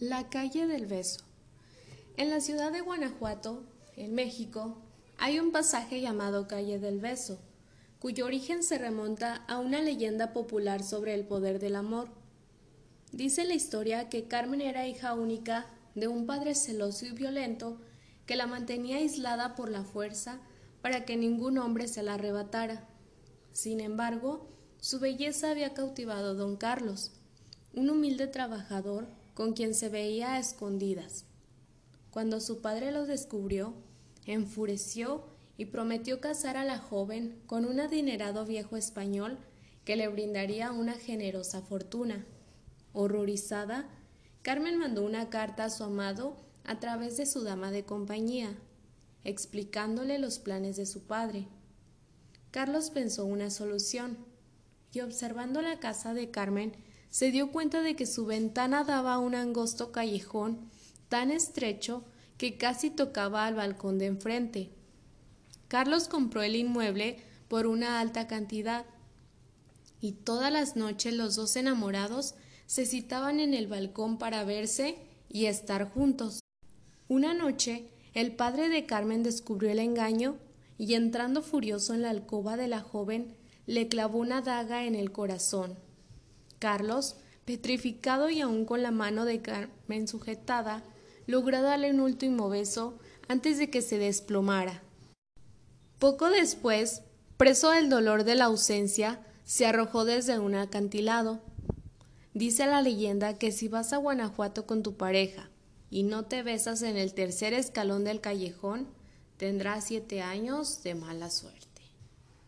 La calle del beso. En la ciudad de Guanajuato, en México, hay un pasaje llamado calle del beso, cuyo origen se remonta a una leyenda popular sobre el poder del amor. Dice la historia que Carmen era hija única de un padre celoso y violento que la mantenía aislada por la fuerza para que ningún hombre se la arrebatara. Sin embargo, su belleza había cautivado a don Carlos, un humilde trabajador con quien se veía a escondidas. Cuando su padre lo descubrió, enfureció y prometió casar a la joven con un adinerado viejo español que le brindaría una generosa fortuna. Horrorizada, Carmen mandó una carta a su amado a través de su dama de compañía, explicándole los planes de su padre. Carlos pensó una solución, y observando la casa de Carmen, se dio cuenta de que su ventana daba a un angosto callejón tan estrecho que casi tocaba al balcón de enfrente. Carlos compró el inmueble por una alta cantidad y todas las noches los dos enamorados se citaban en el balcón para verse y estar juntos. Una noche el padre de Carmen descubrió el engaño y entrando furioso en la alcoba de la joven le clavó una daga en el corazón. Carlos, petrificado y aún con la mano de Carmen sujetada, logró darle un último beso antes de que se desplomara. Poco después, preso del dolor de la ausencia, se arrojó desde un acantilado. Dice la leyenda que si vas a Guanajuato con tu pareja y no te besas en el tercer escalón del callejón, tendrás siete años de mala suerte.